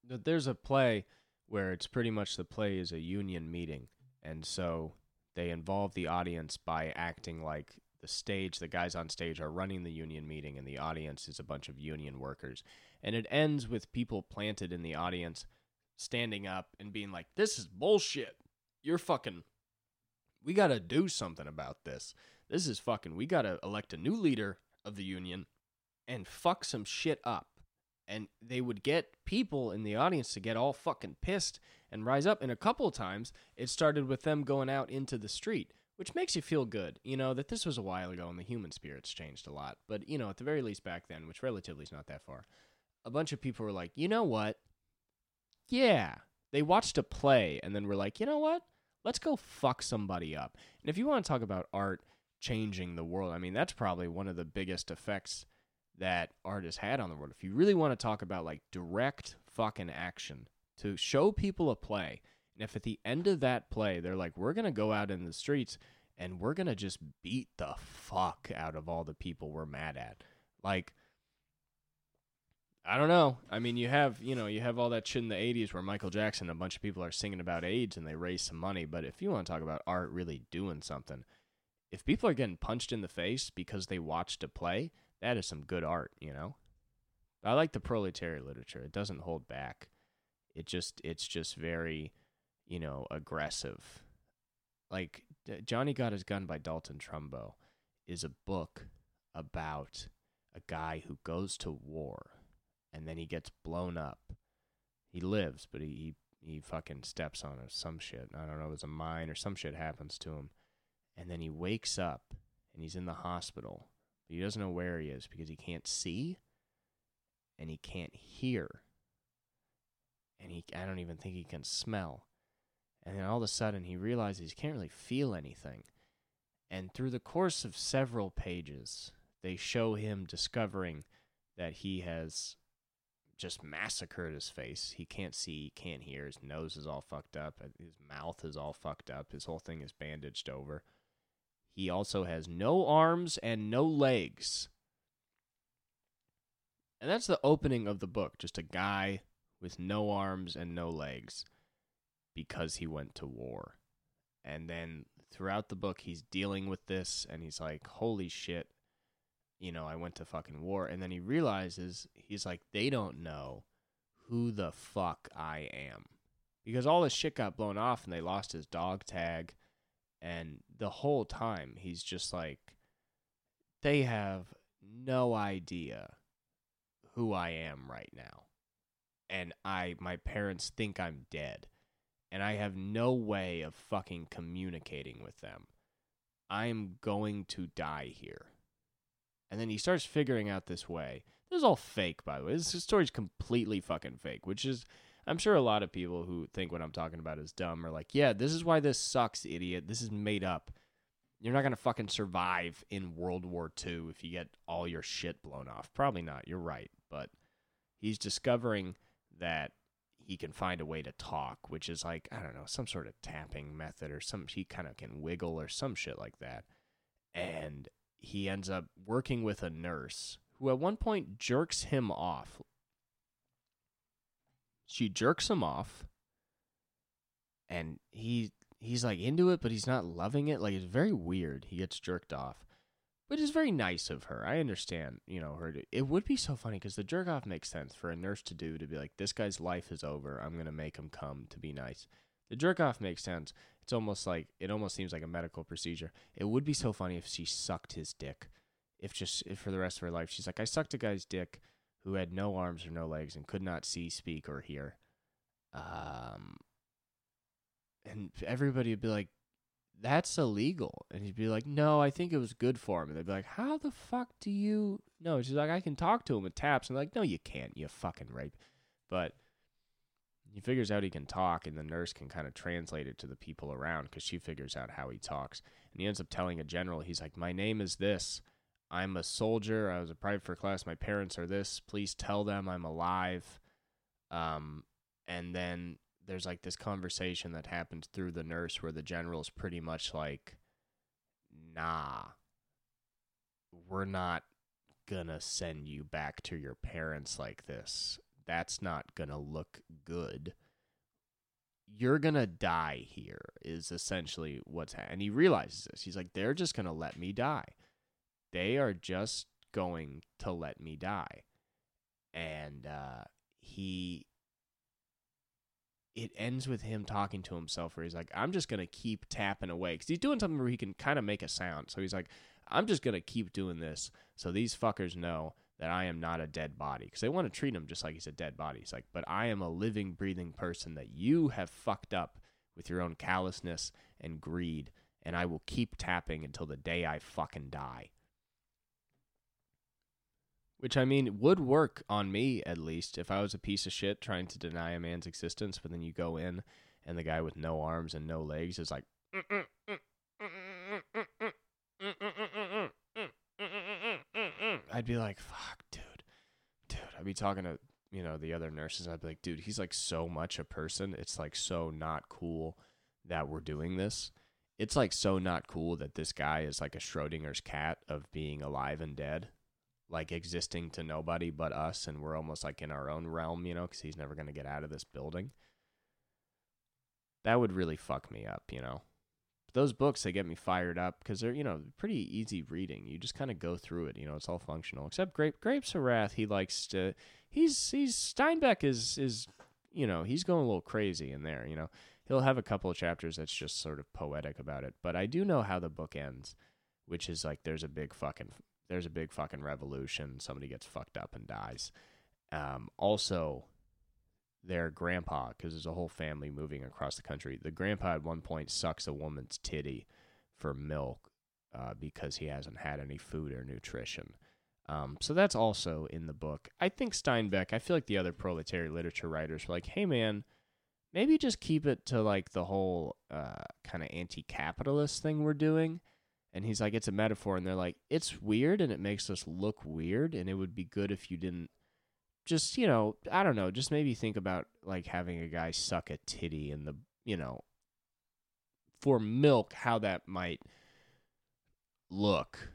There's a play where it's pretty much the play is a union meeting. And so they involve the audience by acting like the stage, the guys on stage are running the union meeting, and the audience is a bunch of union workers. And it ends with people planted in the audience standing up and being like, This is bullshit. You're fucking. We got to do something about this. This is fucking. We got to elect a new leader of the union and fuck some shit up and they would get people in the audience to get all fucking pissed and rise up. And a couple of times, it started with them going out into the street, which makes you feel good. You know that this was a while ago, and the human spirits changed a lot. But you know, at the very least back then, which relatively is not that far, a bunch of people were like, you know what? Yeah, they watched a play and then were like, you know what? Let's go fuck somebody up. And if you want to talk about art changing the world, I mean, that's probably one of the biggest effects that artists had on the world. If you really want to talk about like direct fucking action to show people a play, and if at the end of that play they're like, we're gonna go out in the streets and we're gonna just beat the fuck out of all the people we're mad at, like. I don't know. I mean, you have you know you have all that shit in the '80s where Michael Jackson, a bunch of people are singing about AIDS and they raise some money. But if you want to talk about art really doing something, if people are getting punched in the face because they watched a play, that is some good art, you know. I like the proletariat literature. It doesn't hold back. It just it's just very, you know, aggressive. Like Johnny Got His Gun by Dalton Trumbo is a book about a guy who goes to war and then he gets blown up. He lives, but he he, he fucking steps on some shit. I don't know, it was a mine or some shit happens to him. And then he wakes up and he's in the hospital but he doesn't know where he is because he can't see and he can't hear. And he I don't even think he can smell. And then all of a sudden he realizes he can't really feel anything. And through the course of several pages, they show him discovering that he has just massacred his face. He can't see, he can't hear, his nose is all fucked up, his mouth is all fucked up, his whole thing is bandaged over. He also has no arms and no legs. And that's the opening of the book just a guy with no arms and no legs because he went to war. And then throughout the book, he's dealing with this and he's like, holy shit, you know, I went to fucking war. And then he realizes, he's like, they don't know who the fuck I am. Because all this shit got blown off and they lost his dog tag and the whole time, he's just like, they have no idea who I am right now. And I, my parents think I'm dead. And I have no way of fucking communicating with them. I'm going to die here. And then he starts figuring out this way. This is all fake, by the way. This story's completely fucking fake, which is I'm sure a lot of people who think what I'm talking about is dumb are like, yeah, this is why this sucks, idiot. This is made up. You're not going to fucking survive in World War II if you get all your shit blown off. Probably not. You're right. But he's discovering that he can find a way to talk, which is like, I don't know, some sort of tapping method or some, he kind of can wiggle or some shit like that. And he ends up working with a nurse who at one point jerks him off. She jerks him off and he he's like into it, but he's not loving it. Like it's very weird. He gets jerked off, but it's very nice of her. I understand, you know, her. It would be so funny because the jerk off makes sense for a nurse to do to be like, this guy's life is over. I'm gonna make him come to be nice. The jerk off makes sense. It's almost like it almost seems like a medical procedure. It would be so funny if she sucked his dick. If just if for the rest of her life she's like, I sucked a guy's dick who had no arms or no legs and could not see, speak, or hear. Um, and everybody would be like, "That's illegal," and he'd be like, "No, I think it was good for him." And they'd be like, "How the fuck do you?" No, she's like, "I can talk to him with taps," and like, "No, you can't. You fucking rape." But he figures out he can talk, and the nurse can kind of translate it to the people around because she figures out how he talks, and he ends up telling a general, he's like, "My name is this." I'm a soldier. I was a private for class. My parents are this. Please tell them I'm alive. Um, and then there's like this conversation that happens through the nurse where the general's pretty much like, nah, we're not gonna send you back to your parents like this. That's not gonna look good. You're gonna die here, is essentially what's happening. And he realizes this. He's like, they're just gonna let me die. They are just going to let me die. And uh, he it ends with him talking to himself where he's like, I'm just going to keep tapping away. Because he's doing something where he can kind of make a sound. So he's like, I'm just going to keep doing this so these fuckers know that I am not a dead body. Because they want to treat him just like he's a dead body. He's like, but I am a living, breathing person that you have fucked up with your own callousness and greed. And I will keep tapping until the day I fucking die. Which I mean would work on me at least if I was a piece of shit trying to deny a man's existence, but then you go in and the guy with no arms and no legs is like I'd be like, fuck, dude. Dude, I'd be talking to, you know, the other nurses. I'd be like, dude, he's like so much a person. It's like so not cool that we're doing this. It's like so not cool that this guy is like a Schrodinger's cat of being alive and dead like existing to nobody but us and we're almost like in our own realm, you know, cuz he's never going to get out of this building. That would really fuck me up, you know. those books they get me fired up cuz they're, you know, pretty easy reading. You just kind of go through it, you know, it's all functional. Except Grape Grapes of Wrath, he likes to he's he's Steinbeck is is you know, he's going a little crazy in there, you know. He'll have a couple of chapters that's just sort of poetic about it, but I do know how the book ends, which is like there's a big fucking there's a big fucking revolution. Somebody gets fucked up and dies. Um, also, their grandpa, because there's a whole family moving across the country. The grandpa at one point sucks a woman's titty for milk uh, because he hasn't had any food or nutrition. Um, so that's also in the book. I think Steinbeck, I feel like the other proletariat literature writers were like, hey man, maybe just keep it to like the whole uh, kind of anti capitalist thing we're doing and he's like, it's a metaphor. And they're like, it's weird and it makes us look weird. And it would be good if you didn't just, you know, I don't know, just maybe think about like having a guy suck a titty in the, you know, for milk, how that might look.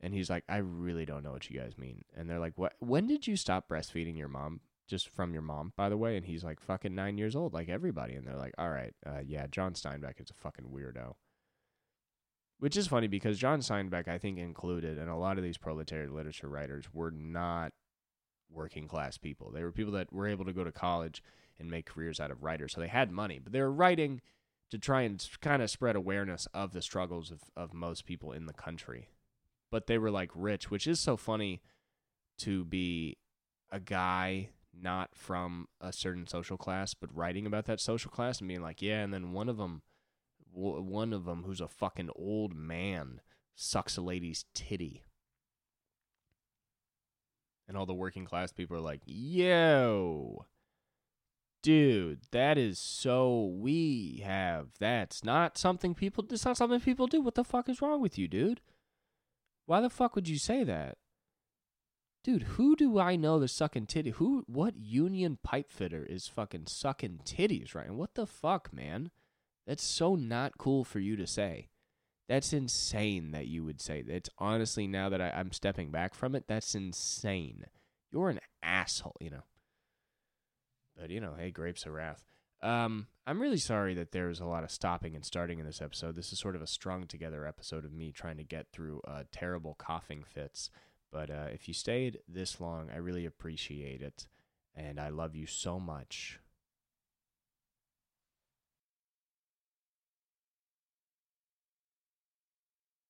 And he's like, I really don't know what you guys mean. And they're like, what? When did you stop breastfeeding your mom? Just from your mom, by the way. And he's like, fucking nine years old, like everybody. And they're like, all right, uh, yeah, John Steinbeck is a fucking weirdo. Which is funny because John Steinbeck, I think, included, and a lot of these proletariat literature writers were not working class people. They were people that were able to go to college and make careers out of writers. So they had money, but they were writing to try and kind of spread awareness of the struggles of, of most people in the country. But they were like rich, which is so funny to be a guy not from a certain social class, but writing about that social class and being like, yeah, and then one of them one of them who's a fucking old man sucks a lady's titty. And all the working class people are like, yo, Dude, that is so we have that's not something people it's not something people do. What the fuck is wrong with you, dude? Why the fuck would you say that? Dude, who do I know that's sucking titty? Who what union pipe fitter is fucking sucking titties right? And what the fuck, man? That's so not cool for you to say. That's insane that you would say that. It's honestly now that I, I'm stepping back from it, that's insane. You're an asshole, you know. But you know, hey, grapes of wrath. Um, I'm really sorry that there was a lot of stopping and starting in this episode. This is sort of a strung together episode of me trying to get through uh, terrible coughing fits. But uh, if you stayed this long, I really appreciate it. And I love you so much.